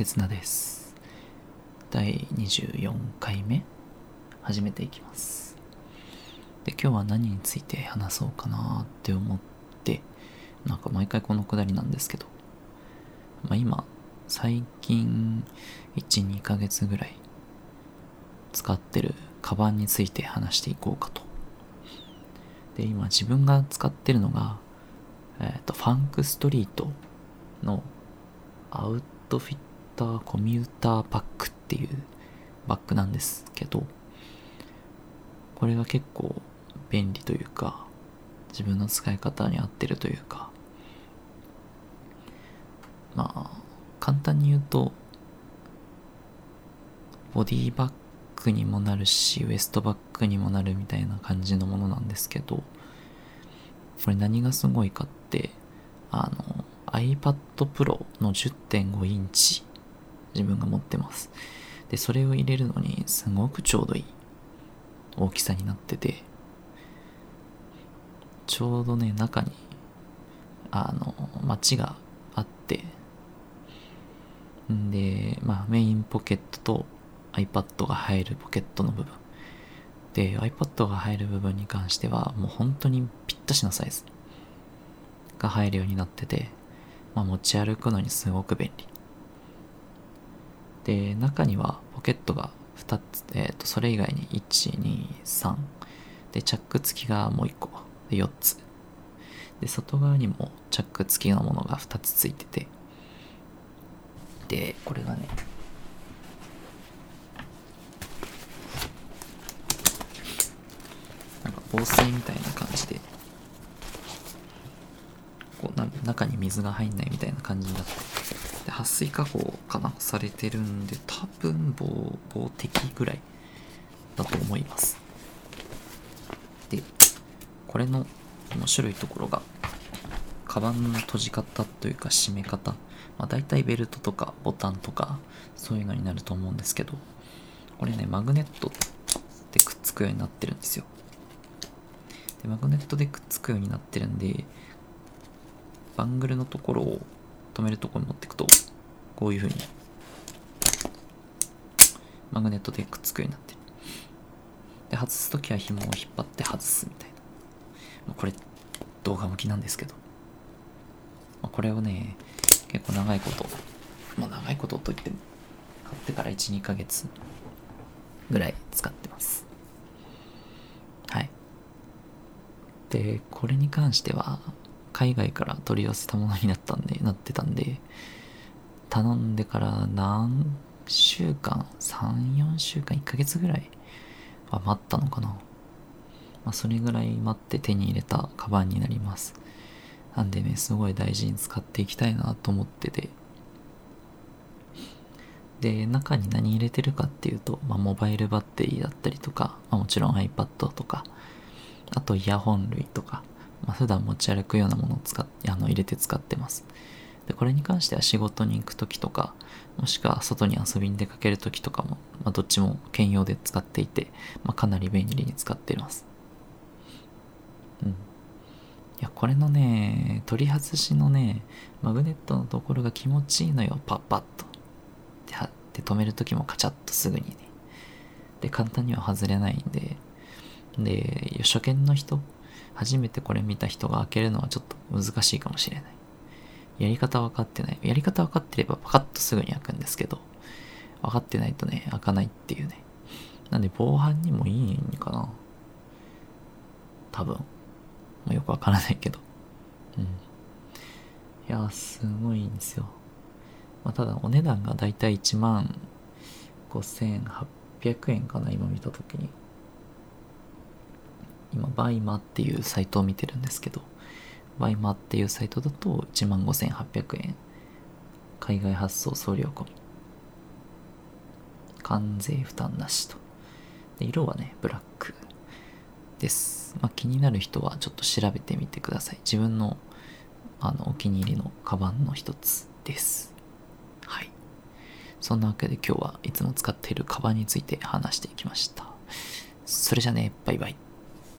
せつなです。第24回目。始めていきます。で今日は何について話そうかなって思ってなんか毎回このくだりなんですけど、まあ、今最近12ヶ月ぐらい使ってるカバンについて話していこうかと。で今自分が使ってるのがえっ、ー、とファンクストリートのアウトフィッターコミューターパックっていうバッグなんですけどこれが結構便利というか自分の使い方に合ってるというか。まあ簡単に言うとボディバッグにもなるしウエストバッグにもなるみたいな感じのものなんですけどこれ何がすごいかってあの iPad Pro の10.5インチ自分が持ってます。で、それを入れるのにすごくちょうどいい大きさになってて、ちょうどね、中に、あの、街があって、んで、まあメインポケットと iPad が入るポケットの部分。で、iPad が入る部分に関しては、もう本当にぴったしなサイズが入るようになってて、まあ、持ち歩くのにすごく便利。で、中にはポケットが2つ、え、ー、と、それ以外に1、2、3。で、チャック付きがもう1個。で、4つ。で、外側にもチャック付きのものが2つついてて。で、これがね、なんか防水みたいな感じで、こうな中に水が入んないみたいな感じになってで撥水加工かなされてるんで多分防防滴ぐらいだと思いますでこれの面白いところがカバンの閉じ方というか締め方、まあ、大体ベルトとかボタンとかそういうのになると思うんですけどこれねマグネットでくっつくようになってるんですよでマグネットでくっつくようになってるんでバングルのところを止めるところに持っていくとこういう風にマグネットでくっつくようになってる。で外す時は紐を引っ張って外すみたいな、まあ、これ動画向きなんですけど、まあ、これをね結構長いことまあ長いことといっても買ってから12ヶ月ぐらい使ってます。はい。でこれに関しては海外から取り寄せたものになったんで、なってたんで、頼んでから何週間、3、4週間、1ヶ月ぐらいは待ったのかな。まあ、それぐらい待って手に入れたカバンになります。なんでね、すごい大事に使っていきたいなと思ってて。で、中に何入れてるかっていうと、まあ、モバイルバッテリーだったりとか、まあ、もちろん iPad とか、あとイヤホン類とか、まあ、普段持ち歩くようなものを使っあの入れて使ってます。で、これに関しては仕事に行く時とか、もしくは外に遊びに出かける時とかも、まあ、どっちも兼用で使っていて、まあ、かなり便利に使っています。うん。いや、これのね、取り外しのね、マグネットのところが気持ちいいのよ、パッパッと。で、で止める時もカチャッとすぐにね。で、簡単には外れないんで、で、初見の人初めてこれ見た人が開けるのはちょっと難しいかもしれない。やり方分かってない。やり方分かってればパカッとすぐに開くんですけど、分かってないとね、開かないっていうね。なんで防犯にもいいんかな多分。まあ、よくわからないけど。うん。いや、すごいんですよ。まあ、ただお値段がだいたい1万5800円かな、今見たときに。今、 BUYMAっていうサイトを見てるんですけど、 BUYMAっていうサイトだと1万5800円。海外発送送料込み。関税負担なしと。で色はね、ブラックです。まあ、気になる人はちょっと調べてみてください。自分のあのお気に入りのカバンの一つです。はい。そんなわけで今日はいつも使っているカバンについて話していきました。それじゃね、バイバイ。